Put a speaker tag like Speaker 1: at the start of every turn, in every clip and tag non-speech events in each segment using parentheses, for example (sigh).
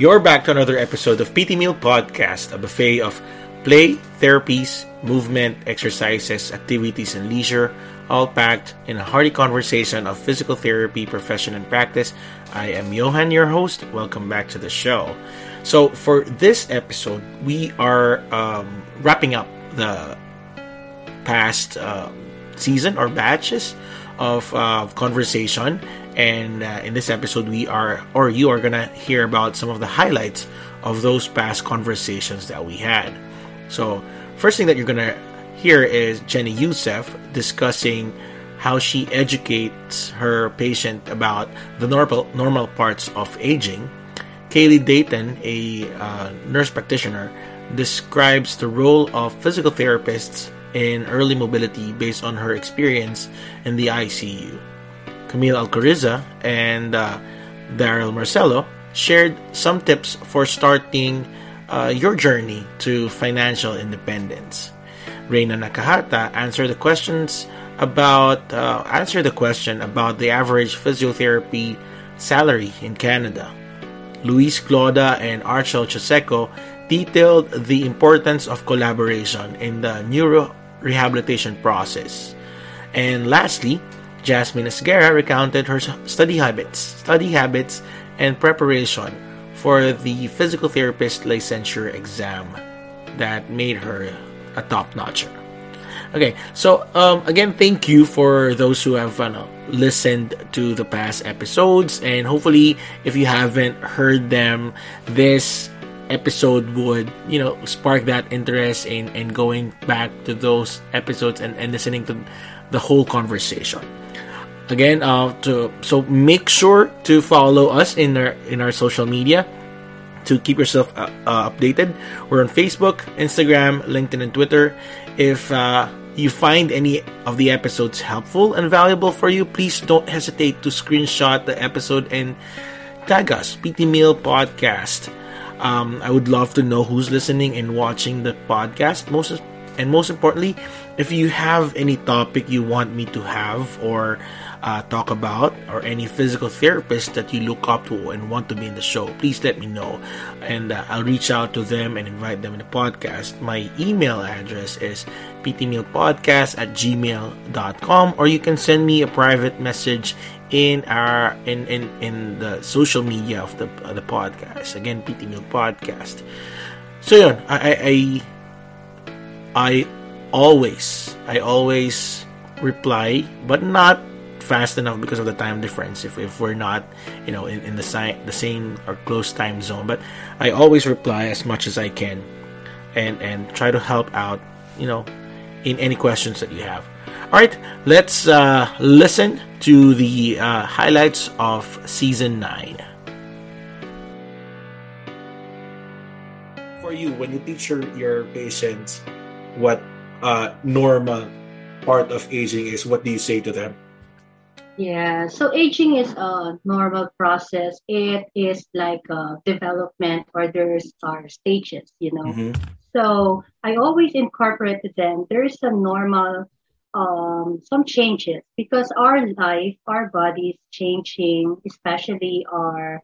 Speaker 1: You're back to another episode of PT Meal Podcast, a buffet of play, therapies, movement, exercises, activities, and leisure, all packed in a hearty conversation of physical therapy, profession, and practice. I am Johan, your host. Welcome back to the show. So, for this episode, we are um, wrapping up the past uh, season or batches of uh, conversation and uh, in this episode we are or you are gonna hear about some of the highlights of those past conversations that we had. So first thing that you're gonna hear is jenny youssef discussing how she educates her patient about the normal normal parts of aging. Kaylee dayton a uh, nurse practitioner describes the role of physical therapists in early mobility based on her experience in the icu Camille Alcoriza and uh, Daryl Marcelo shared some tips for starting uh, your journey to financial independence. Reina Nakahata answered the questions about uh, answer the question about the average physiotherapy salary in Canada. Luis Cloda and Archel Choseco detailed the importance of collaboration in the neuro rehabilitation process. And lastly, Jasmine Esguerra recounted her study habits, study habits, and preparation for the physical therapist licensure exam that made her a top notcher. Okay, so um, again, thank you for those who have uh, listened to the past episodes, and hopefully, if you haven't heard them, this episode would you know spark that interest in in going back to those episodes and, and listening to the whole conversation again uh, to so make sure to follow us in our in our social media to keep yourself uh, uh, updated. We're on facebook instagram linkedin and twitter. If uh, you find any of the episodes helpful and valuable for you please don't hesitate to screenshot the episode and tag us pt meal podcast. Um, i would love to know who's listening and watching the podcast. Most and most importantly if you have any topic you want me to have or uh, talk about or any physical therapist that you look up to and want to be in the show, please let me know. And uh, I'll reach out to them and invite them in the podcast. My email address is ptmealpodcast at gmail.com or you can send me a private message in our in in, in the social media of the uh, the podcast again PT Podcast so yun I, I I always I always reply but not fast enough because of the time difference if, if we're not you know in, in the, si- the same or close time zone. But i always reply as much as i can and and try to help out you know in any questions that you have. All right let's uh, listen to the uh, highlights of season 9 for you when you teach your, your patients what uh, normal part of aging is what do you say to them
Speaker 2: yeah, so aging is a normal process. It is like a development or there's our stages, you know. Mm-hmm. So I always incorporate them. There's a normal um, some changes because our life, our body is changing, especially our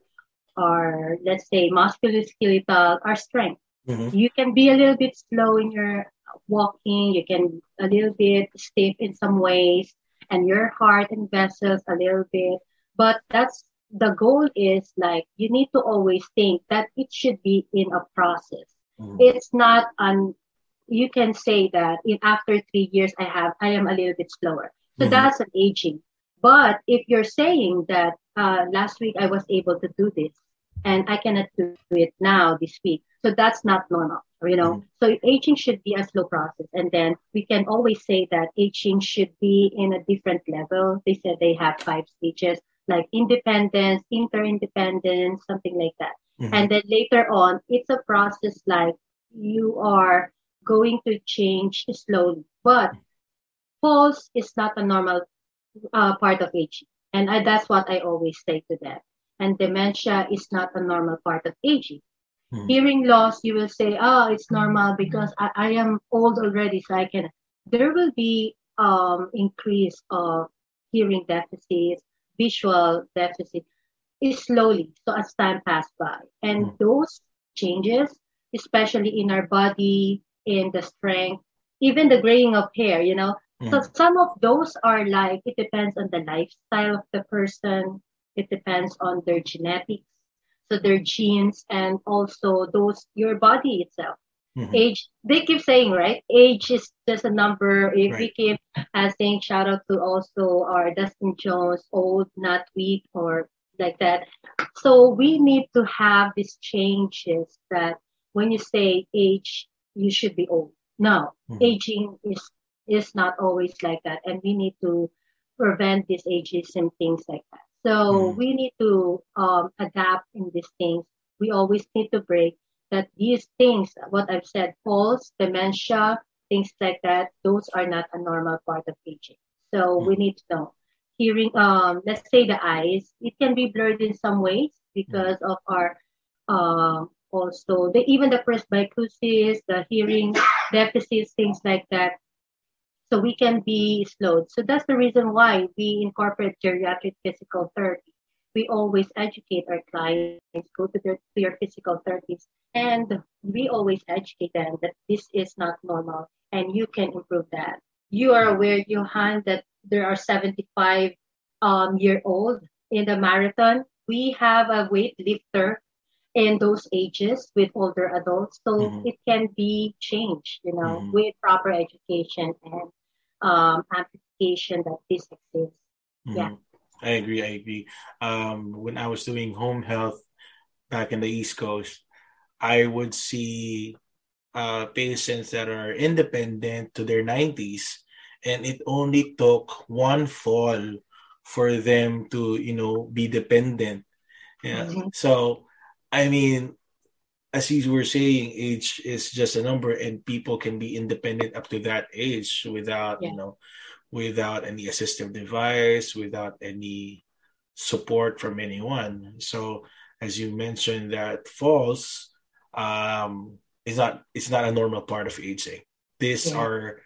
Speaker 2: our let's say musculoskeletal, our strength. Mm-hmm. You can be a little bit slow in your walking. You can a little bit stiff in some ways and your heart and vessels a little bit. But that's the goal is like you need to always think that it should be in a process. Mm. It's not an you can say that in after three years I have I am a little bit slower. So mm-hmm. that's an aging. But if you're saying that uh, last week I was able to do this and I cannot do it now this week, so that's not normal you know? Mm-hmm. so aging should be a slow process. And then we can always say that aging should be in a different level. They said they have five stages like independence interdependence something like that. Mm-hmm. and then later on it's a process like you are going to change slowly. But falls is not a normal uh, part of aging. And I, that's what i always say to them and dementia is not a normal part of aging Hmm. Hearing loss, you will say, oh, it's normal because I, I am old already, so I can. There will be um increase of hearing deficits, visual deficit. is slowly, so as time passed by. And mm. those changes, especially in our body, in the strength, even the graying of hair, you know. So some of those are like it depends on the lifestyle of the person, it depends on their genetics, so their genes, and also those your body itself. Mm-hmm. Age, they keep saying, right? Age is just a number. If right. we keep uh, saying shout out to also our Dustin Jones, old, not weak, or like that. So we need to have these changes that when you say age, you should be old. No, mm-hmm. aging is is not always like that, and we need to prevent these ages and things like that. So mm-hmm. we need to um, adapt in these things. We always need to break that these things, what I've said, falls, dementia, things like that, those are not a normal part of aging. So we need to know. Hearing, um, let's say the eyes, it can be blurred in some ways because of our um, also the even the presbycusis, the hearing deficits, things like that. So we can be slowed. So that's the reason why we incorporate geriatric physical therapy. We always educate our clients, go to their, to your physical therapists, and we always educate them that this is not normal and you can improve that. You are aware, Johan, that there are 75 um, year old in the marathon. We have a weightlifter in those ages with older adults. So mm-hmm. it can be changed, you know, mm-hmm. with proper education and um, amplification that this exists. Mm-hmm. Yeah.
Speaker 1: I agree. I agree. Um, when I was doing home health back in the East Coast, I would see uh, patients that are independent to their 90s, and it only took one fall for them to, you know, be dependent. Yeah. Mm-hmm. So, I mean, as you were saying, age is just a number, and people can be independent up to that age without, yeah. you know, without any assistive device, without any support from anyone. So, as you mentioned, that falls um, is not it's not a normal part of aging. These yeah. are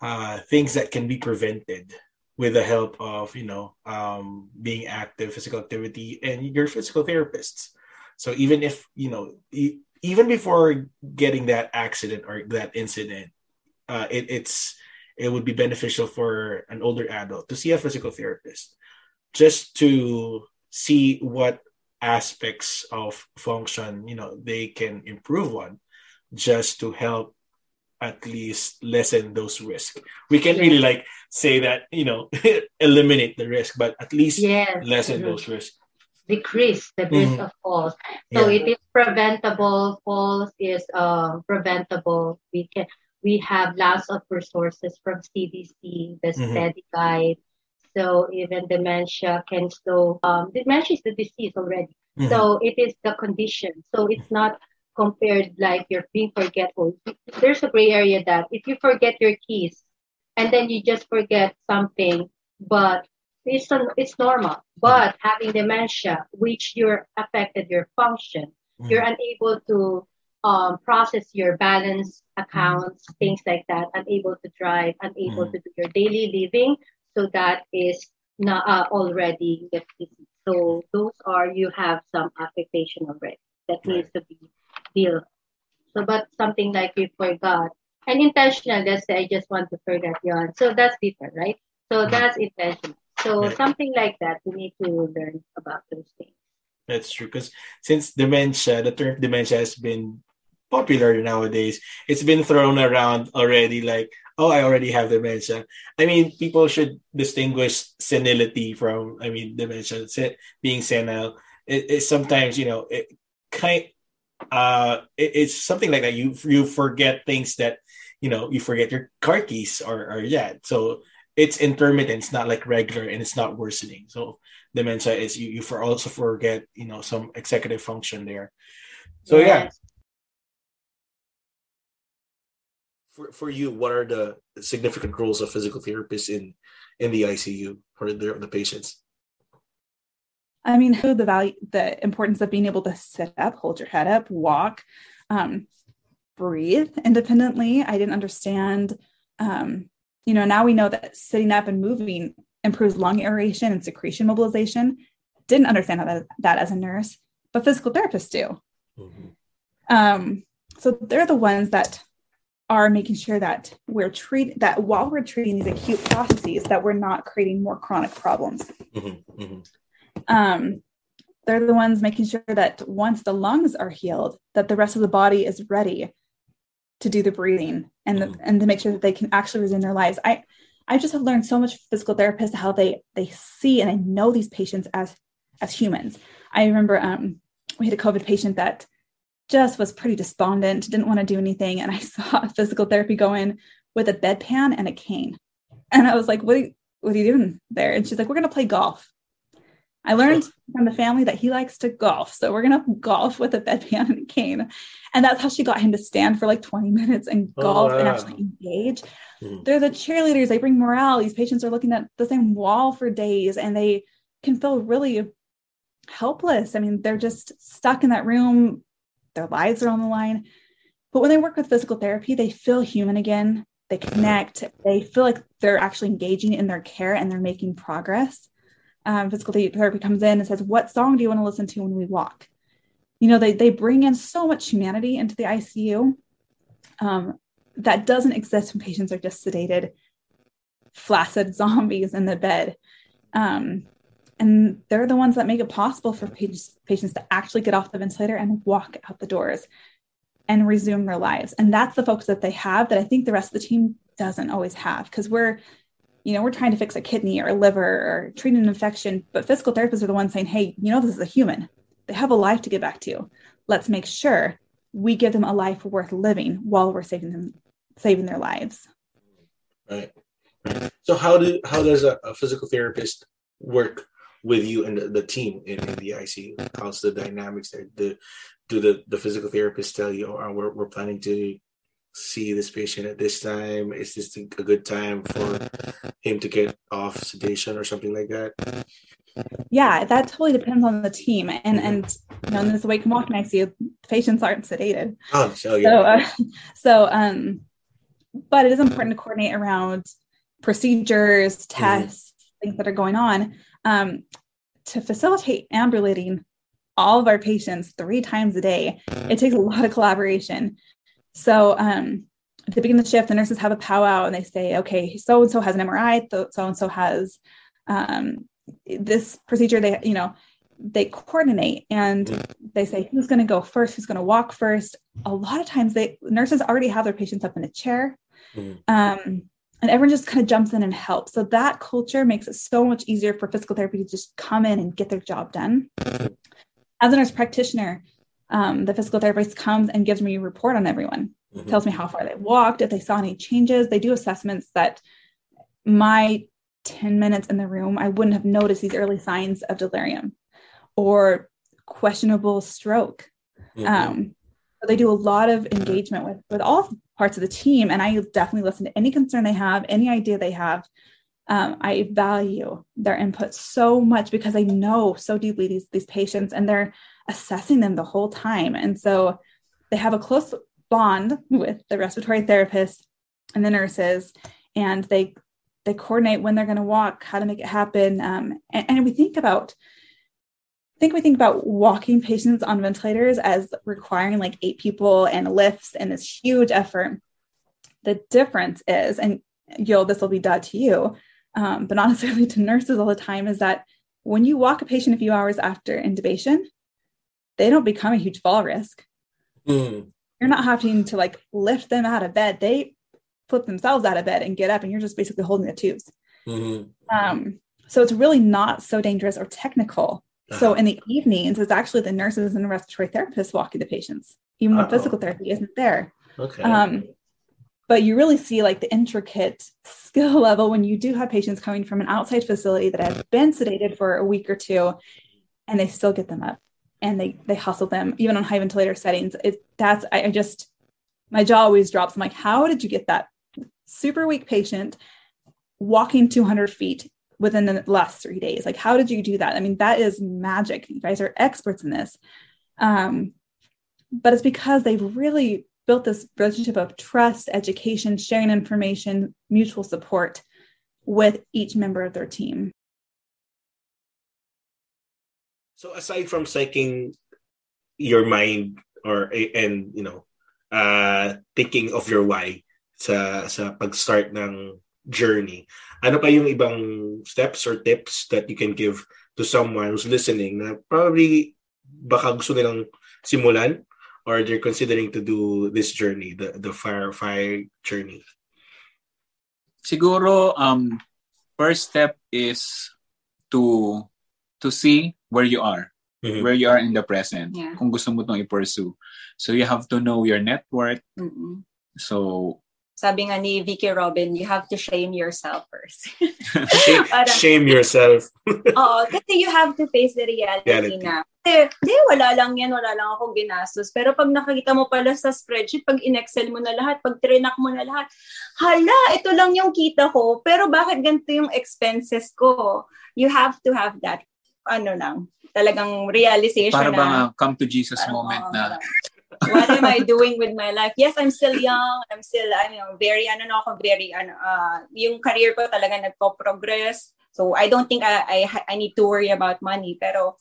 Speaker 1: uh, things that can be prevented with the help of you know um, being active, physical activity, and your physical therapists. So even if you know e- even before getting that accident or that incident, uh, it, it's it would be beneficial for an older adult to see a physical therapist just to see what aspects of function you know they can improve on just to help at least lessen those risks we can't really like say that you know (laughs) eliminate the risk but at least yes. lessen mm-hmm. those risks
Speaker 2: decrease the risk mm-hmm. of falls so yeah. it is preventable falls is uh, preventable we can we have lots of resources from cdc the mm-hmm. STEADI guide so even dementia can slow. Um, dementia is the disease already. Mm-hmm. So it is the condition. So it's not compared like you're being forgetful. There's a gray area that if you forget your keys and then you just forget something, but it's it's normal. But having dementia, which you're affected your function, mm-hmm. you're unable to um, process your balance accounts, mm-hmm. things like that, unable to drive, unable mm-hmm. to do your daily living. So that is not uh, already the disease. So those are you have some affectation already that right. needs to be dealt. So, but something like you forgot and intentional. Let's say I just want to forget you So that's different, right? So mm-hmm. that's intentional. So right. something like that, we need to learn about those things.
Speaker 1: That's true because since dementia, the term dementia has been popular nowadays. It's been thrown around already like oh, I already have dementia. I mean, people should distinguish senility from, I mean, dementia, It being senile. It, it sometimes, you know, it kind, uh, it, it's something like that. You you forget things that, you know, you forget your car keys or or yeah. So it's intermittent. It's not like regular, and it's not worsening. So dementia is you you for also forget, you know, some executive function there. So yes. yeah, for, for you, what are the significant roles of physical therapists in in the ICU for the, the patients?
Speaker 3: I mean, who (laughs) the value, the importance of being able to sit up, hold your head up, walk, um, breathe independently. I didn't understand. Um, you know, now we know that sitting up and moving improves lung aeration and secretion mobilization. didn't understand that, that as a nurse, but physical therapists do. Mm-hmm. Um, so they're the ones that are making sure that we're treating that while we're treating these acute processes, that we're not creating more chronic problems. Mm-hmm. Mm-hmm. Um, they're the ones making sure that once the lungs are healed, that the rest of the body is ready to do the breathing and the, mm-hmm. and to make sure that they can actually resume their lives. I I just have learned so much physical therapists how they they see and I know these patients as as humans. I remember um, we had a COVID patient that just was pretty despondent, didn't want to do anything, and I (laughs) saw physical therapy go in with a bedpan and a cane, and I was like, "What? Are you, what are you doing there?" And she's like, "We're going to play golf." I learned from the family that he likes to golf. So we're going to golf with a bedpan and a cane. And that's how she got him to stand for like 20 minutes and oh, golf oh, wow. and actually engage. Mm-hmm. They're the cheerleaders. They bring morale. These patients are looking at the same wall for days and they can feel really helpless. I mean, they're just stuck in that room. Their lives are on the line. But when they work with physical therapy, they feel human again. They connect. They feel like they're actually engaging in their care and they're making progress um, physical therapy comes in and says, What song do you want to listen to when we walk? You know, they, they bring in so much humanity into the ICU um, that doesn't exist when patients are just sedated, flaccid (laughs) zombies in the bed. Um, and they're the ones that make it possible for patients, patients to actually get off the ventilator and walk out the doors and resume their lives. And that's the focus that they have that I think the rest of the team doesn't always have because we're you know, we're trying to fix a kidney or a liver or treat an infection, but physical therapists are the ones saying, hey, you know, this is a human. They have a life to get back to. Let's make sure we give them a life worth living while we're saving them, saving their lives.
Speaker 1: Right. So how do how does a, a physical therapist work with you and the, the team in, in, the ICU? How's the dynamics there? The, do the, the physical therapists tell you, oh, we're, we're planning to see this patient at this time? Is this a good time for him to get off sedation or something like that?
Speaker 3: Yeah, that totally depends on the team. And mm-hmm. and you know, in this awake and walking ICU, patients aren't sedated. Oh, so yeah. So, uh, (laughs) so um, but it is important to coordinate around procedures, mm-hmm. tests, mm-hmm. things that are going on, um, to facilitate ambulating all of our patients three times a day. It takes a lot of collaboration. So um, at the beginning of the shift, the nurses have a powwow and they say, okay, so and so has an MRI, so and so has um, this procedure. They, you know, they coordinate and they say who's going to go first, who's going to walk first. A lot of times, they nurses already have their patients up in a chair. Mm. Um, and everyone just kind of jumps in and helps. So that culture makes it so much easier for physical therapy to just come in and get their job done. As a nurse practitioner, um, the physical therapist comes and gives me a report on everyone, mm-hmm. tells me how far they walked, if they saw any changes. They do assessments that my 10 minutes in the room, I wouldn't have noticed these early signs of delirium or questionable stroke. Mm-hmm. Um, so they do a lot of engagement with, with all parts of the team. And I definitely listen to any concern they have, any idea they have. Um, I value their input so much because I know so deeply these these patients and they're assessing them the whole time. And so they have a close bond with the respiratory therapist and the nurses, and they they coordinate when they're going to walk, how to make it happen. Um, and, and we think about I think we think about walking patients on ventilators as requiring like eight people and lifts and this huge effort. The difference is, and you'll this will be done to you, um, but not (laughs) necessarily to nurses all the time, is that when you walk a patient a few hours after intubation, they don't become a huge fall risk. Mm. You're not having to like lift them out of bed. They flip themselves out of bed and get up, and you're just basically holding the tubes. Mm-hmm. Um, so it's really not so dangerous or technical. Uh-huh. So in the evenings, it's actually the nurses and the respiratory therapists walking the patients, even when physical therapy isn't there. Okay. Um, but you really see like the intricate skill level when you do have patients coming from an outside facility that have been sedated for a week or two and they still get them up and they they hustle them even on high ventilator settings. It that's I, I just my jaw always drops. I'm like, how did you get that super weak patient walking 200 feet within the last three days? Like, how did you do that? I mean, that is magic. You guys are experts in this. Um, but it's because they've really built this relationship of trust, education, sharing information, mutual support with each member of their team.
Speaker 1: So aside from psyching your mind or and you know uh thinking of your why sa sa pag-start ng journey. Ano pa yung ibang steps or tips that you can give to someone who's listening na probably baka gusto nilang simulan or they're considering to do this journey, the the fire fire journey?
Speaker 4: Siguro um first step is to to see where you are. Mm-hmm. Where you are in the present. Yeah. Kung gusto mo itong i-pursue. So you have to know your net worth. Mm-hmm. So
Speaker 5: sabi nga ni Vicky Robin, you have to shame yourself first. (laughs) (laughs)
Speaker 1: Parang, shame yourself. (laughs)
Speaker 5: Oo, kasi you have to face the reality, reality. na. Kasi, di, wala lang yan, wala lang akong ginastos. Pero pag nakakita mo pala sa spreadsheet, pag in-excel mo na lahat, pag trinak mo na lahat, hala, ito lang yung kita ko, pero bakit ganito yung expenses ko? You have to have that, ano lang, talagang realization
Speaker 4: Para na. Para bang come to Jesus moment oh, na,
Speaker 5: what am I doing with my life? Yes, I'm still young. I'm still, I know, very, ano na ako, very, ano, uh, yung career ko talaga nagpo-progress. So, I don't think I, I, I need to worry about money. Pero,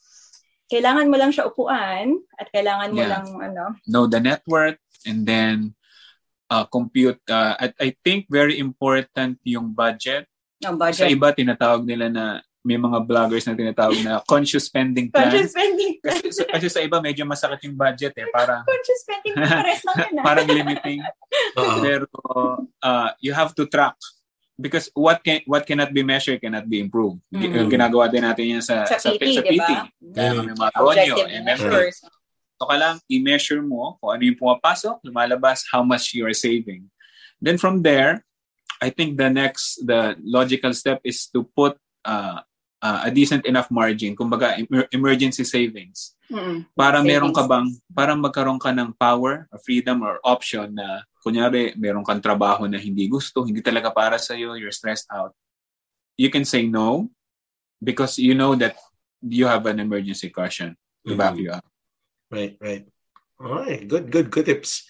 Speaker 5: kailangan mo lang siya upuan at kailangan mo yeah. lang, ano.
Speaker 4: Know the net worth and then uh, compute. Uh, at I think very important yung budget.
Speaker 5: Yung budget.
Speaker 4: Sa iba, tinatawag nila na may mga vloggers na tinatawag na (laughs) conscious spending plan.
Speaker 5: Conscious spending
Speaker 4: plan. Kasi, kasi sa iba medyo masakit yung budget eh. Parang, (laughs)
Speaker 5: conscious spending plan, pares lang (laughs) yun.
Speaker 4: Ah. parang limiting. Uh-huh. Pero uh, you have to track because what can what cannot be measured cannot be improved. Mm-hmm. Ginagawa din natin yan sa
Speaker 5: sa, sa PT, sa, PT. Diba?
Speaker 4: Kaya kami mga Ronyo, measures. So ka lang, i-measure mo kung ano yung pumapasok, lumalabas, how much you are saving. Then from there, I think the next, the logical step is to put uh, uh, a decent enough margin, kumbaga emer- emergency savings. Mm-hmm. Para savings. meron ka bang, parang magkaroon ka ng power, or freedom, or option na kunyari meron kang trabaho na hindi gusto, hindi talaga para sa iyo, you're stressed out. You can say no because you know that you have an emergency cushion to mm-hmm. back you up.
Speaker 1: Right, right. Okay, good, good, good tips.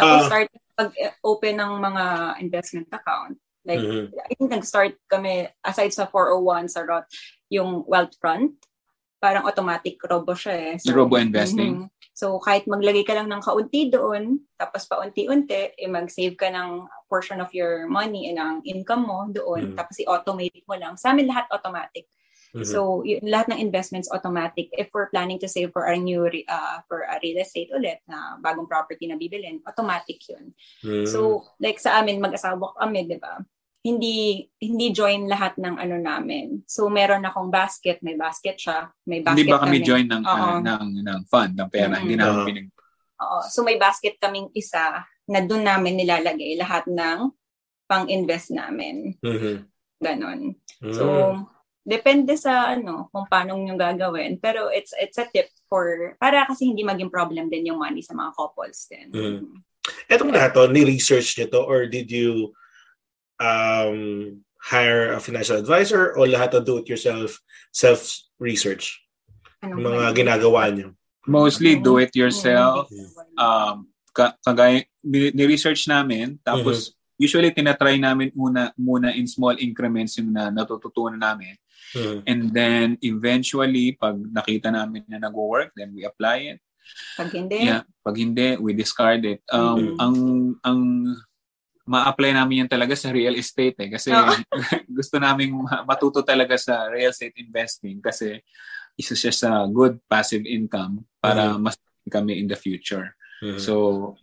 Speaker 5: Tapos uh, start pag-open ng mga investment account, Like, mm-hmm. I think nag-start kami, aside sa 401 sa Roth, yung Wealthfront, parang automatic robo siya eh.
Speaker 4: So, robo investing.
Speaker 5: Mm-hmm. So, kahit maglagay ka lang ng kaunti doon, tapos paunti-unti, eh, mag-save ka ng portion of your money and ang income mo doon, mm-hmm. tapos i-automate mo lang. Sa amin, lahat automatic. Mm-hmm. So, y- lahat ng investments automatic. If we're planning to save for our new, re- uh, for a real estate ulit na bagong property na bibilin, automatic yun. Mm-hmm. So, like sa amin, mag-asawa kami, di ba? Hindi hindi join lahat ng ano namin. So meron akong basket, may basket siya, may basket
Speaker 4: Hindi ba kami, kami. join ng uh, ng ng fund, ng pera, mm-hmm. hindi namin pinag
Speaker 5: Oo. So may basket kaming isa na doon namin nilalagay lahat ng pang-invest namin. Mm-hmm. Ganon. Mm-hmm. So depende sa ano kung paano niyo gagawin pero it's it's a tip for para kasi hindi maging problem din yung money sa mga couples din. Mm-hmm.
Speaker 1: Etong lahat to, ni-research niyo to or did you um, hire a financial advisor o lahat na do-it-yourself self-research? Ano mga ba? ginagawa niyo?
Speaker 4: Mostly do-it-yourself. Um, kagaya, ni-research namin, tapos mm-hmm. usually tinatry namin muna, muna in small increments yung na natututunan namin. Mm-hmm. And then eventually, pag nakita namin na nag-work, then we apply it.
Speaker 5: Pag hindi?
Speaker 4: Yeah, pag hindi, we discard it. Um, mm-hmm. Ang ang ma-apply namin yan talaga sa real estate eh. Kasi oh. (laughs) gusto namin matuto talaga sa real estate investing kasi isa siya sa good passive income para mm-hmm. mas kami in the future. Mm-hmm. So,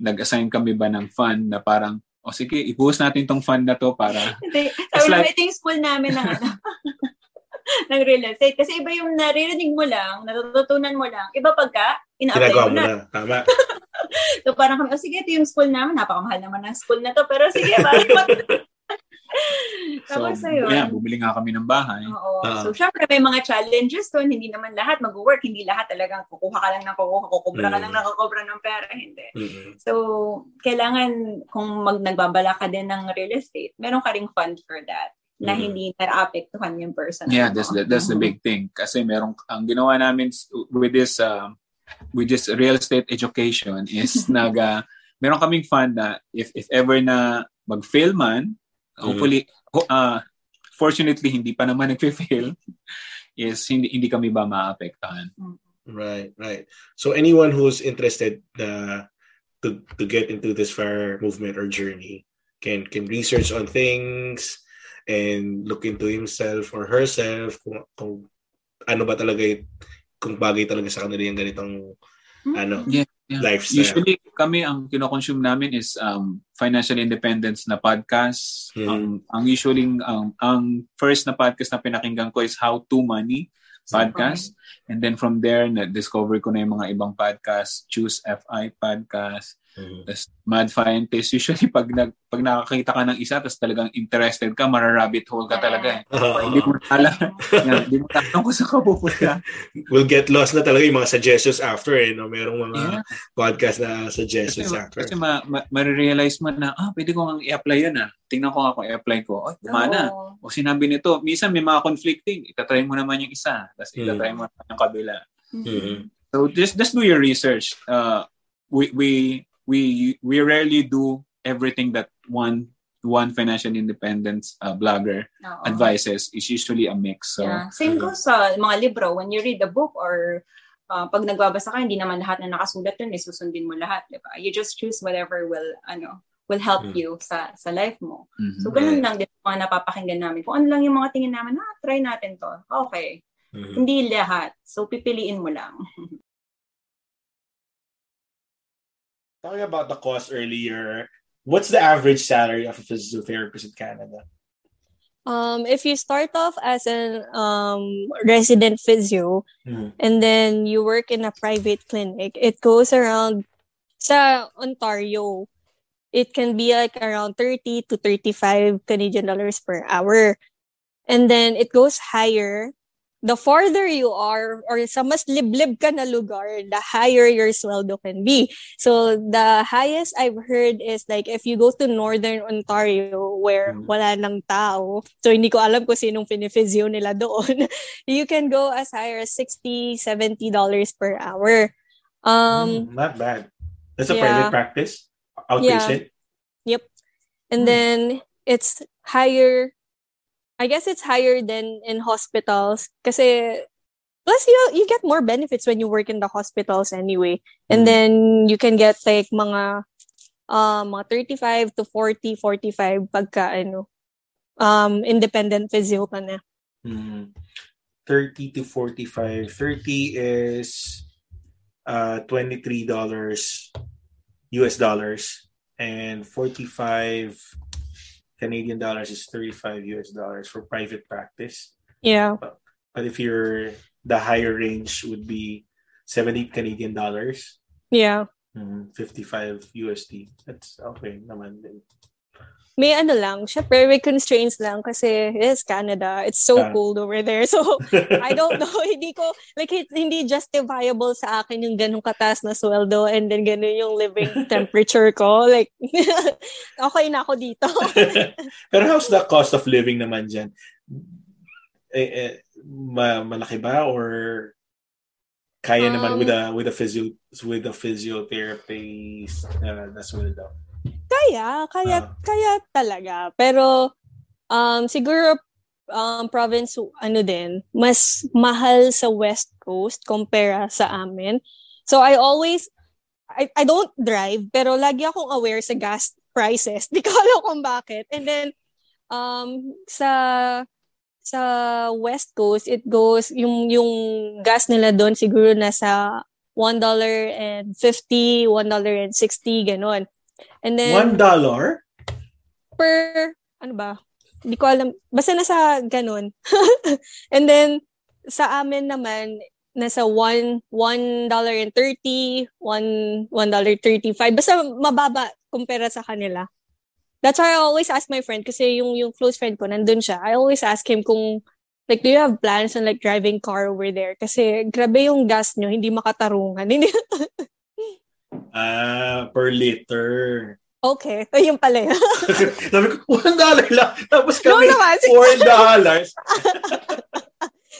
Speaker 4: nag-assign kami ba ng fund na parang, o oh, sige, ibuhos natin tong fund na to para...
Speaker 5: Hindi. Sabi like, ito yung school namin ng ano. (laughs) (laughs) ng real estate. Kasi iba yung naririnig mo lang, natututunan mo lang. Iba pagka, ina-apply mo na. na.
Speaker 1: Tama. (laughs)
Speaker 5: so parang kami, oh sige, ito yung school namin. Napakamahal naman ng school na to. Pero sige, (laughs) parang
Speaker 4: Tapos so, ayun. Yeah, bumili nga kami ng bahay.
Speaker 5: Oo. Uh, so, syempre, may mga challenges doon. Hindi naman lahat mag-work. Hindi lahat talagang kukuha ka lang ng kukuha, kukubra mm. ka lang nakakubra ng pera. Hindi. Mm-hmm. So, kailangan, kung mag nagbabala ka din ng real estate, meron ka ring fund for that na mm-hmm. hindi na-apektuhan yung person.
Speaker 4: Yeah, that's the, that's the big thing. Kasi meron, ang ginawa namin with this uh, with this real estate education is (laughs) naga meron kaming fund na if if ever na mag-fail man, hopefully uh, fortunately hindi pa naman (laughs) nagfe-fail is hindi hindi kami ba maapektuhan.
Speaker 1: Right, right. So anyone who's interested uh, to to get into this fire movement or journey can can research on things and look into himself or herself kung, kung ano ba talaga kung bagay talaga sa kanila yung ganitong mm-hmm. ano
Speaker 4: yeah, yeah. lifestyle. Usually kami ang kino-consume namin is um financial independence na podcast. Mm-hmm. Ang ang usually ang ang first na podcast na pinakinggan ko is How to Money podcast. Okay. And then from there, na-discover ko na yung mga ibang podcast, Choose FI podcast, Mm-hmm. Tapos mad scientist, usually pag, nag, pag nakakita ka ng isa, tapos talagang interested ka, mararabbit hole ka talaga eh. Uh-huh. Hindi mo alam. Hindi mo alam kung saan ka pupunta. (laughs)
Speaker 1: We'll get lost na talaga yung mga suggestions after eh. No? Merong mga yeah. podcast na suggestions
Speaker 4: kasi,
Speaker 1: after.
Speaker 4: Kasi ma- ma- ma-realize mo na, ah, pwede ko nga i-apply yun ah. Tingnan ko nga kung i-apply ko. Oh, gumana. Oh. O sinabi nito, minsan may mga conflicting. Itatry mo naman yung isa. Tapos mm-hmm. itatry mo naman yung kabila. Mm-hmm. So just just do your research. Uh, we we we we rarely do everything that one one financial independence uh, blogger Oo. advises is usually a mix. So,
Speaker 5: yeah. Same goes sa mga libro. When you read a book or uh, pag nagbabasa ka, hindi naman lahat na nakasulat dun, eh, susundin mo lahat. Diba? You just choose whatever will, ano, will help mm. you sa sa life mo. Mm-hmm. So, ganun lang din mga napapakinggan namin. Kung ano lang yung mga tingin namin, ah, try natin to. Okay. Mm-hmm. Hindi lahat. So, pipiliin mo lang. (laughs)
Speaker 1: talking about the cost earlier, what's the average salary of a physiotherapist in Canada?
Speaker 6: Um, if you start off as an um, resident physio mm-hmm. and then you work in a private clinic, it goes around sa Ontario. It can be like around 30 to 35 Canadian dollars per hour. And then it goes higher the farther you are or sa mas liblib ka na lugar, the higher your sweldo can be. So the highest I've heard is like if you go to Northern Ontario where mm. wala nang tao, so hindi ko alam kung sinong pinifizio nila (laughs) doon, you can go as high as 60, 70 dollars per hour. Um,
Speaker 1: mm, not bad. That's a yeah. private practice? Outpatient?
Speaker 6: Yeah. Yep. And mm. then it's higher I guess it's higher than in hospitals kasi plus you you get more benefits when you work in the hospitals anyway. And mm. then you can get like mga um mga 35 to 40, 45 pagka ano um independent physio ka na.
Speaker 1: Mm. 30 to 45. 30 is uh $23 US dollars and 45 Canadian dollars is 35 US dollars for private practice.
Speaker 6: Yeah.
Speaker 1: But, but if you're the higher range would be 70 Canadian dollars.
Speaker 6: Yeah.
Speaker 1: Mm, 55 USD. That's okay naman din.
Speaker 6: May ano lang, syempre may constraints lang kasi it's Canada. It's so yeah. cold over there. So, (laughs) I don't know. (laughs) hindi ko, like, hindi justifiable sa akin yung ganong katas na sweldo and then ganun yung living (laughs) temperature ko. Like, okay na ako dito.
Speaker 1: Pero how's the cost of living naman dyan? Eh, eh, ma- malaki ba or kaya um, naman with a with a physio with a physiotherapist uh, na sweldo?
Speaker 6: Kaya, kaya, uh, kaya talaga. Pero, um, siguro, um, province, ano din, mas mahal sa West Coast compare sa amin. So, I always, I, I don't drive, pero lagi akong aware sa gas prices. (laughs) Di ko alam kung bakit. And then, um, sa, sa West Coast, it goes, yung, yung gas nila doon siguro nasa $1.50, $1.60, ganon. And then...
Speaker 1: One dollar?
Speaker 6: Per, ano ba? Hindi ko alam. Basta nasa ganun. (laughs) and then, sa amin naman, nasa one, one dollar and thirty, one, one dollar thirty-five. Basta mababa kumpara sa kanila. That's why I always ask my friend kasi yung yung close friend ko nandun siya. I always ask him kung like do you have plans on like driving car over there kasi grabe yung gas nyo, hindi makatarungan. (laughs)
Speaker 1: Ah, per liter.
Speaker 6: Okay. (laughs) So, yung pala yun.
Speaker 1: Sabi ko, one dollar lang. Tapos kami, no, naman, (laughs) four dollars.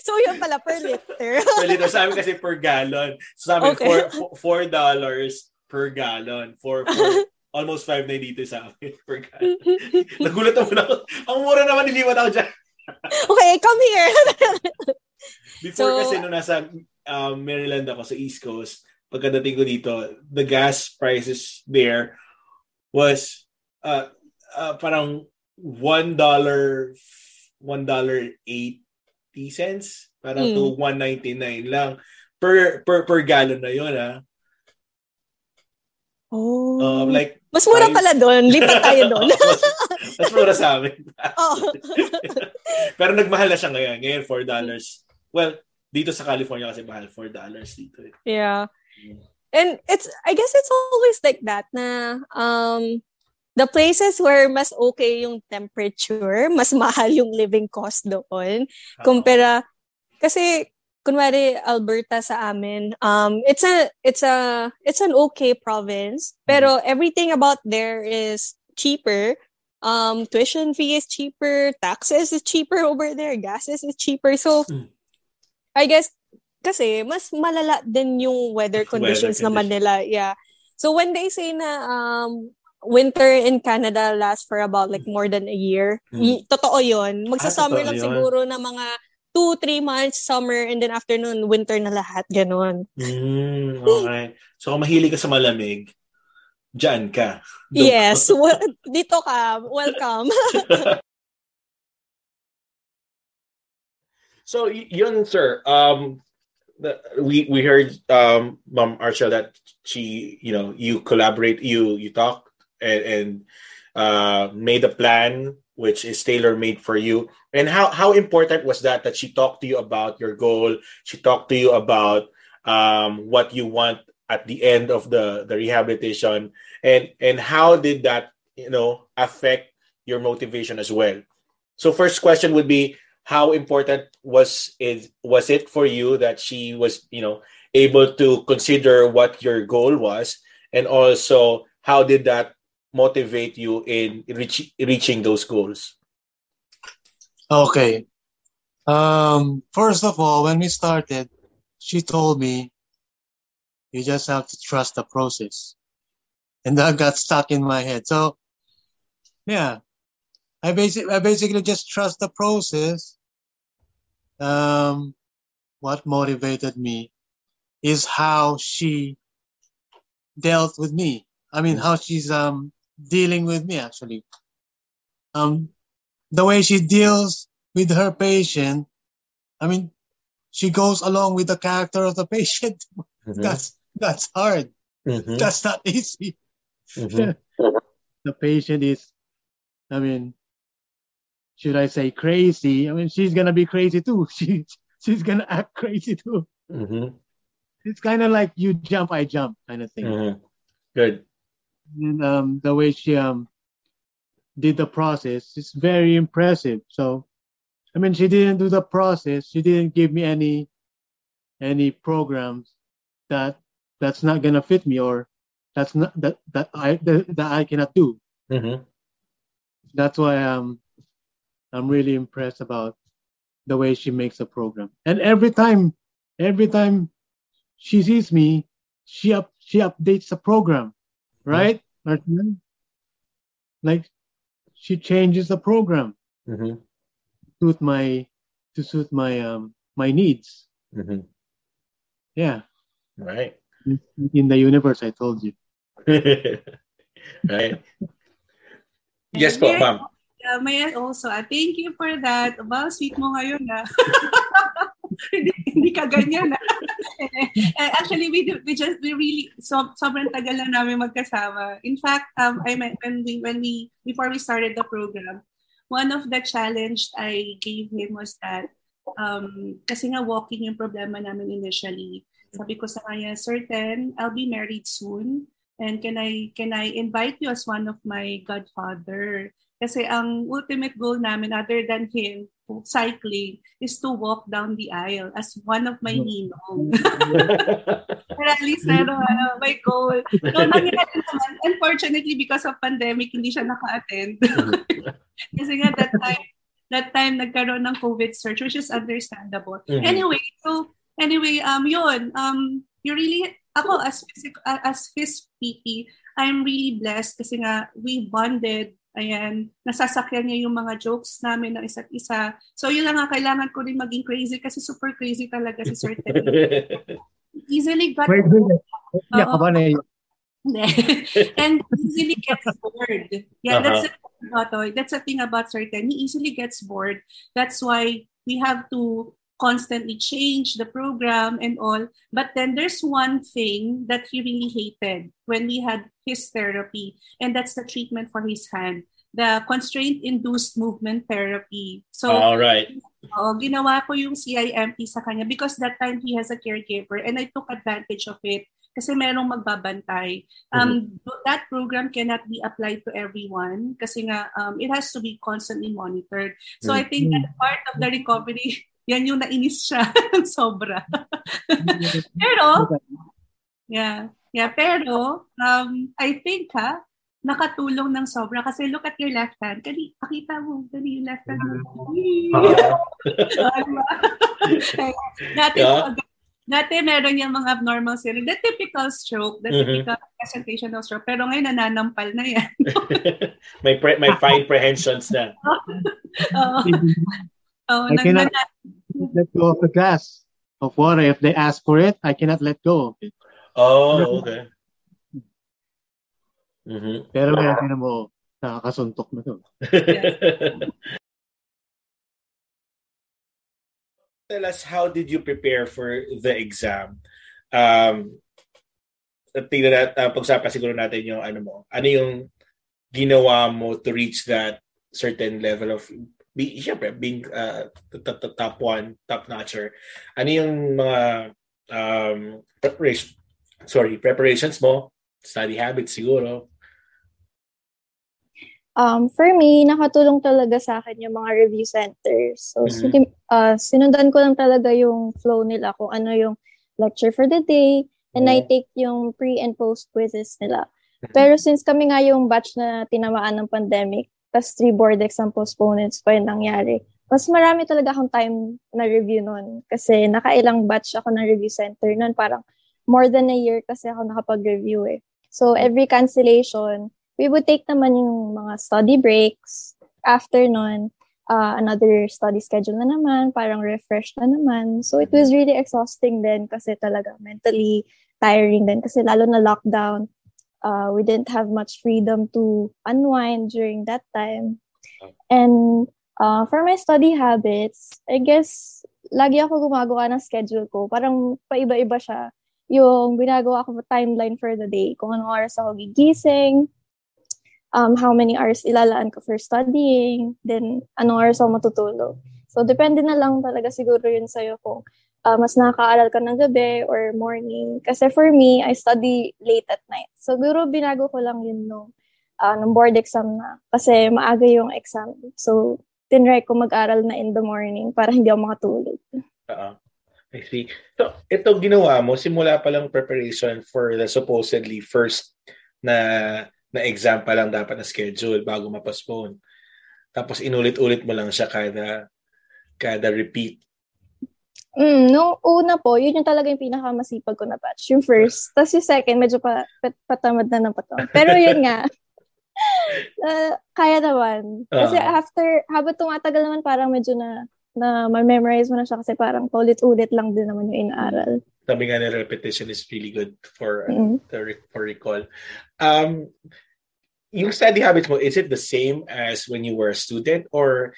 Speaker 6: so, yun pala, per liter. (laughs)
Speaker 1: per liter. Sa amin kasi per gallon. So, sa amin, okay. four, four dollars per gallon. For, for almost five na dito sa amin per gallon. Nagulat naman ako. Ang mura naman, niliwan ako dyan.
Speaker 6: okay, come here.
Speaker 1: Before so, kasi nung nasa um, Maryland ako sa East Coast, pagkadating ko dito, the gas prices there was uh, uh, parang one dollar one dollar eighty cents parang mm. to 199 lang per per per gallon na yun ah
Speaker 6: Oh.
Speaker 1: Um, like
Speaker 6: mas mura five... pala doon. Lipat tayo doon. (laughs)
Speaker 1: mas, mas mura sa amin. (laughs) oh. (laughs) Pero nagmahal na siya ngayon. Ngayon, $4. Well, dito sa California kasi mahal. $4 dito. Eh.
Speaker 6: Yeah. And it's, I guess it's always like that na um, the places where mas okay yung temperature, (laughs) mas mahal yung living cost doon. Kumpara, kasi kunwari Alberta sa amin, um, it's a it's a it's an okay province, pero mm. everything about there is cheaper. Um, tuition fee is cheaper, taxes is cheaper over there, gases is cheaper. So, mm. I guess kasi mas malala din yung weather conditions weather naman nila. Yeah. So when they say na um winter in Canada lasts for about like more than a year, mm. y- totoo 'yon. Magsa-summer ah, lang yun. siguro na mga two, three months, summer, and then afternoon, winter na lahat. Ganon.
Speaker 1: Mm, okay. So, kung mahilig ka sa malamig, dyan ka.
Speaker 6: Doon yes. Well, dito ka. Welcome. (laughs)
Speaker 1: so, yun, sir. Um, we we heard um Mom that she you know you collaborate you you talk and, and uh made a plan which is tailor made for you. And how how important was that that she talked to you about your goal? She talked to you about um, what you want at the end of the the rehabilitation, and and how did that you know affect your motivation as well? So first question would be how important was it was it for you that she was you know able to consider what your goal was and also how did that motivate you in reach, reaching those goals?
Speaker 7: Okay. Um, first of all, when we started, she told me, you just have to trust the process. And that got stuck in my head. So, yeah, I basically, I basically just trust the process. Um, what motivated me is how she dealt with me. I mean, how she's um dealing with me actually. Um, the way she deals with her patient, I mean, she goes along with the character of the (laughs) patient. Mm-hmm. That's that's hard. Mm-hmm. That's not (laughs) easy. Mm-hmm. (laughs) the patient is, I mean, should I say crazy? I mean, she's gonna be crazy too. (laughs) She she's gonna act crazy too. Mm-hmm. It's kind of like you jump, I jump kind of thing.
Speaker 1: Mm-hmm. Good
Speaker 7: and um, the way she um, did the process is very impressive. So, I mean, she didn't do the process. She didn't give me any any programs that that's not gonna fit me or that's not that that I that, that I cannot do. Mm-hmm. That's why I'm I'm really impressed about the way she makes a program. And every time, every time she sees me, she up she updates the program right? Mm-hmm. Like she changes the program mm-hmm. to suit my to suit my um my needs. Mm-hmm. Yeah.
Speaker 1: Right.
Speaker 7: In the universe, I told you. (laughs)
Speaker 1: right. (laughs) yes, po, ma'am.
Speaker 8: Uh, may also, uh, thank you for that. Well, sweet mo ngayon, (laughs) na. hindi ka ganyan. Ah. (laughs) Actually, we we just we really so sobrang tagal na namin magkasama. In fact, um I when we when we before we started the program, one of the challenge I gave him was that um kasi nga walking yung problema namin initially. Sabi ko sa kanya, certain, I'll be married soon. And can I can I invite you as one of my godfather? Kasi ang ultimate goal namin other than him cycling is to walk down the aisle as one of my ninong. (laughs) Pero at least, ano, ano, my goal. So, nangyari naman, unfortunately, because of pandemic, hindi siya naka-attend. (laughs) Kasi nga, that time, that time, nagkaroon ng COVID surge, which is understandable. Mm-hmm. Anyway, so, anyway, um, yun, um, you really, ako, as, as phys PT, I'm really blessed kasi nga, we bonded Ayan, nasasakyan niya yung mga jokes namin ng isa't isa. So yun lang nga, kailangan ko rin maging crazy kasi super crazy talaga si Sir Ted. (laughs) easily got bored. Yeah, ba na (laughs) and easily gets bored. Yeah, uh-huh. that's the thing about that's the thing about Sir Ted. He easily gets bored. That's why we have to constantly change the program and all. But then there's one thing that he really hated when we had his therapy, and that's the treatment for his hand, the constraint-induced movement therapy. So,
Speaker 1: all right.
Speaker 8: Oh, ginawa ko yung CIMT sa kanya because that time he has a caregiver and I took advantage of it kasi merong magbabantay. Um, mm-hmm. That program cannot be applied to everyone kasi nga um, it has to be constantly monitored. So mm-hmm. I think that part of the recovery, yan yung nainis siya (laughs) sobra. (laughs) pero, yeah, Yeah, pero um, I think ha, nakatulong ng sobra kasi look at your left hand. Kali, pakita mo, kali yung left hand mo. (laughs) dati, yeah. dati meron yung mga abnormal syndrome. The typical stroke, the mm-hmm. typical presentation of stroke. Pero ngayon nananampal na yan.
Speaker 1: may pre- may fine prehensions na.
Speaker 8: oh.
Speaker 7: Oh, I cannot let go of the glass of water. If they ask for it, I cannot let go of it.
Speaker 1: Oh, okay. Mm-hmm.
Speaker 7: Pero kaya tinan mo, nakakasuntok na to. (laughs)
Speaker 1: Tell us, how did you prepare for the exam? Um, tingnan natin, uh, pag-usapan siguro natin yung ano mo, ano yung ginawa mo to reach that certain level of be, syempre, being uh, top one, top notcher. Ano yung mga um, preparation, sorry, preparations mo, study habits siguro?
Speaker 9: Um, for me, nakatulong talaga sa akin yung mga review centers. So, mm-hmm. uh, sinundan ko lang talaga yung flow nila kung ano yung lecture for the day and mm-hmm. I take yung pre and post quizzes nila. Mm-hmm. Pero since kami nga yung batch na tinamaan ng pandemic, tas three board exam postponements pa yung nangyari, mas marami talaga akong time na review nun. Kasi nakailang batch ako ng review center nun. Parang more than a year kasi ako nakapag-review eh. So, every cancellation, we would take naman yung mga study breaks. After nun, uh, another study schedule na naman, parang refresh na naman. So, it was really exhausting din kasi talaga mentally tiring din kasi lalo na lockdown. Uh, we didn't have much freedom to unwind during that time. And uh, for my study habits, I guess, lagi ako gumagawa ng schedule ko. Parang paiba-iba siya yung ginagawa ko timeline for the day. Kung anong oras ako gigising, um, how many hours ilalaan ko for studying, then anong oras ako matutulog. So, depende na lang talaga siguro yun sa'yo kung uh, mas nakakaaral ka ng gabi or morning. Kasi for me, I study late at night. So, siguro binago ko lang yun nung, uh, nung board exam na. Kasi maaga yung exam. So, tinry ko mag-aral na in the morning para hindi ako makatulog.
Speaker 1: Uh-huh. I see. So, ito ginawa mo, simula pa lang preparation for the supposedly first na na exam pa lang dapat na schedule bago ma-postpone. Tapos inulit-ulit mo lang siya kada kada repeat.
Speaker 9: Mm, no una po, yun yung talaga yung pinakamasipag ko na batch. Yung first. Tapos yung second, medyo pa, pat, patamad na ng patamad. Pero yun nga, (laughs) uh, kaya naman. Kasi uh-huh. after, habang tumatagal naman, parang medyo na na ma-memorize mo na siya kasi parang paulit-ulit lang din naman yung inaaral.
Speaker 1: Sabi nga na repetition is really good for mm-hmm. uh, for recall. Um, yung study habits mo, is it the same as when you were a student or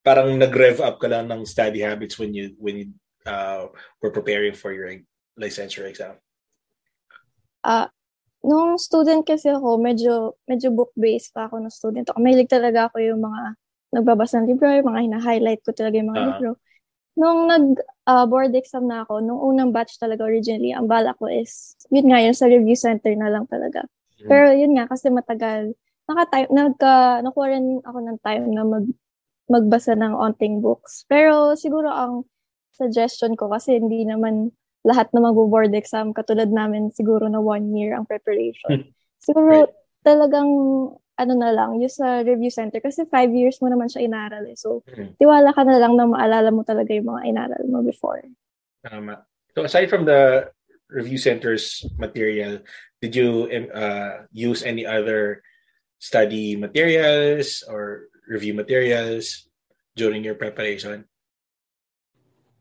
Speaker 1: parang nag-rev up ka lang ng study habits when you when you uh, were preparing for your licensure exam?
Speaker 9: Uh, nung student kasi ako, medyo medyo book-based pa ako ng student. Ako, mahilig talaga ako yung mga nagbabasa ng libro, yung mga hina-highlight ko talaga yung mga uh libro. Nung nag-board uh, exam na ako, nung unang batch talaga originally, ang bala ko is, yun nga, yun sa review center na lang talaga. Mm-hmm. Pero yun nga, kasi matagal, naka-time, nagka, nakuha rin ako ng time na mag, magbasa ng onting books. Pero siguro ang suggestion ko, kasi hindi naman lahat na mag-board exam, katulad namin siguro na one year ang preparation. Siguro right. talagang ano na lang, yung sa review center. Kasi five years mo naman siya inaral eh. So, mm-hmm. tiwala ka na lang na maalala mo talaga yung mga inaral mo before.
Speaker 1: Tama. So, aside from the review center's material, did you uh, use any other study materials or review materials during your preparation?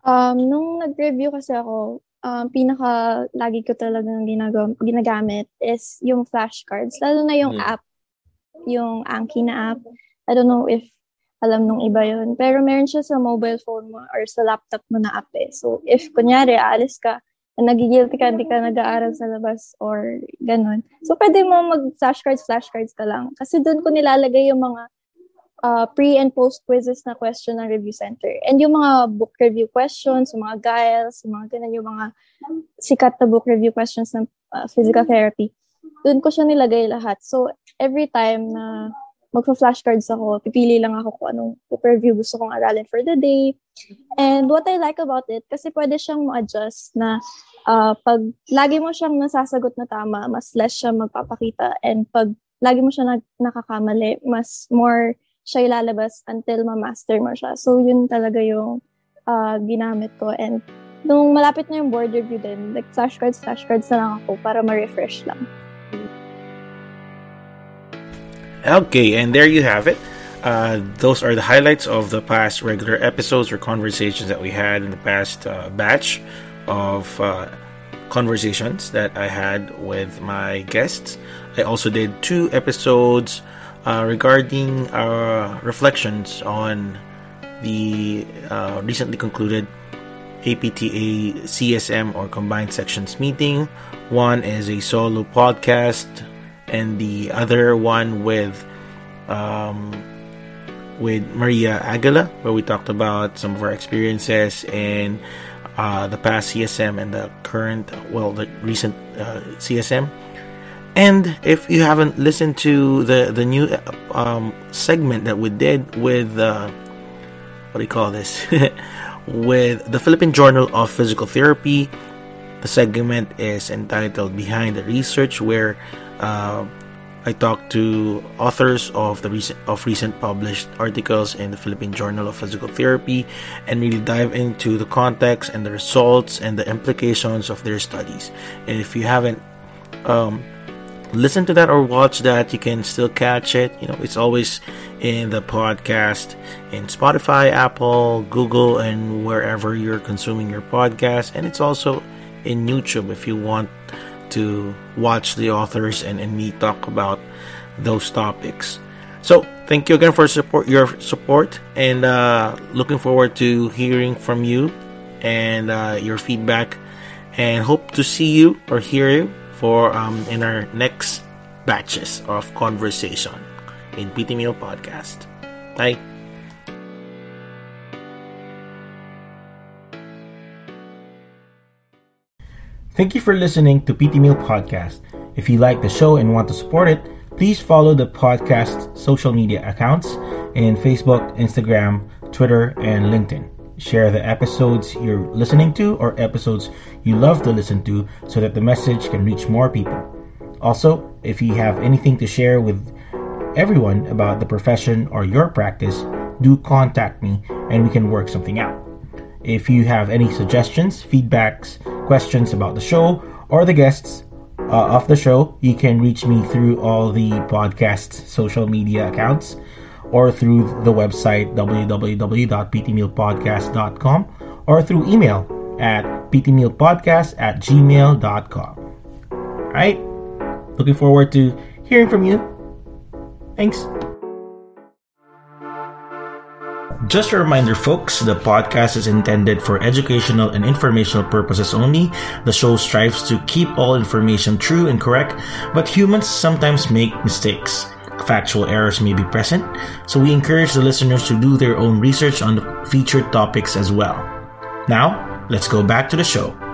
Speaker 9: Um, nung nag-review kasi ako, um, pinaka lagi ko talagang ginag- ginagamit is yung flashcards. Lalo na yung mm. app, yung Anki na app. I don't know if alam nung iba yun. Pero meron siya sa mobile phone mo or sa laptop mo na app eh. So, if kunyari, aalis ka, nagigilty ka, hindi ka nag-aaral sa labas or ganun. So, pwede mo mag-flashcards, flashcards ka lang. Kasi doon ko nilalagay yung mga uh, pre- and post quizzes na question ng review center. And yung mga book review questions, yung mga guiles, yung mga ganun, yung mga sikat na book review questions ng uh, physical therapy. Doon ko siya nilagay lahat. So, every time na magpa-flashcards ako, pipili lang ako kung anong book review gusto kong aralin for the day. And what I like about it, kasi pwede siyang ma-adjust na uh, pag lagi mo siyang nasasagot na tama, mas less siya magpapakita. And pag lagi mo siya nag- nakakamali, mas more siya ilalabas until ma-master mo siya. So, yun talaga yung uh, ginamit ko. And nung malapit na yung board review din, like flashcards, flashcards na lang ako para ma-refresh lang.
Speaker 1: Okay, and there you have it. Uh, those are the highlights of the past regular episodes or conversations that we had in the past uh, batch of uh, conversations that I had with my guests. I also did two episodes uh, regarding our reflections on the uh, recently concluded APTA CSM or Combined Sections meeting. One is a solo podcast, and the other one with um, with Maria Aguila, where we talked about some of our experiences in uh, the past CSM and the current, well, the recent uh, CSM. And if you haven't listened to the the new um, segment that we did with uh, what do you call this? (laughs) with the Philippine Journal of Physical Therapy, the segment is entitled "Behind the Research," where uh, I talk to authors of the recent of recent published articles in the Philippine Journal of Physical Therapy and really dive into the context and the results and the implications of their studies. And if you haven't um, listen to that or watch that, you can still catch it. You know, it's always in the podcast in Spotify, Apple, Google, and wherever you're consuming your podcast. And it's also in YouTube if you want to watch the authors and, and me talk about those topics. So thank you again for support your support and uh, looking forward to hearing from you and uh, your feedback and hope to see you or hear you for um, in our next batches of conversation in PT Meal Podcast. Bye. Thank you for listening to PT Meal Podcast. If you like the show and want to support it, please follow the podcast social media accounts in Facebook, Instagram, Twitter, and LinkedIn. Share the episodes you're listening to or episodes you love to listen to so that the message can reach more people. Also, if you have anything to share with everyone about the profession or your practice, do contact me and we can work something out. If you have any suggestions, feedbacks, questions about the show or the guests uh, of the show, you can reach me through all the podcast's social media accounts or through the website www.ptmealpodcast.com or through email at ptmealpodcast at gmail.com. Alright? Looking forward to hearing from you. Thanks. Just a reminder, folks, the podcast is intended for educational and informational purposes only. The show strives to keep all information true and correct, but humans sometimes make mistakes factual errors may be present, so we encourage the listeners to do their own research on the featured topics as well. Now, let's go back to the show.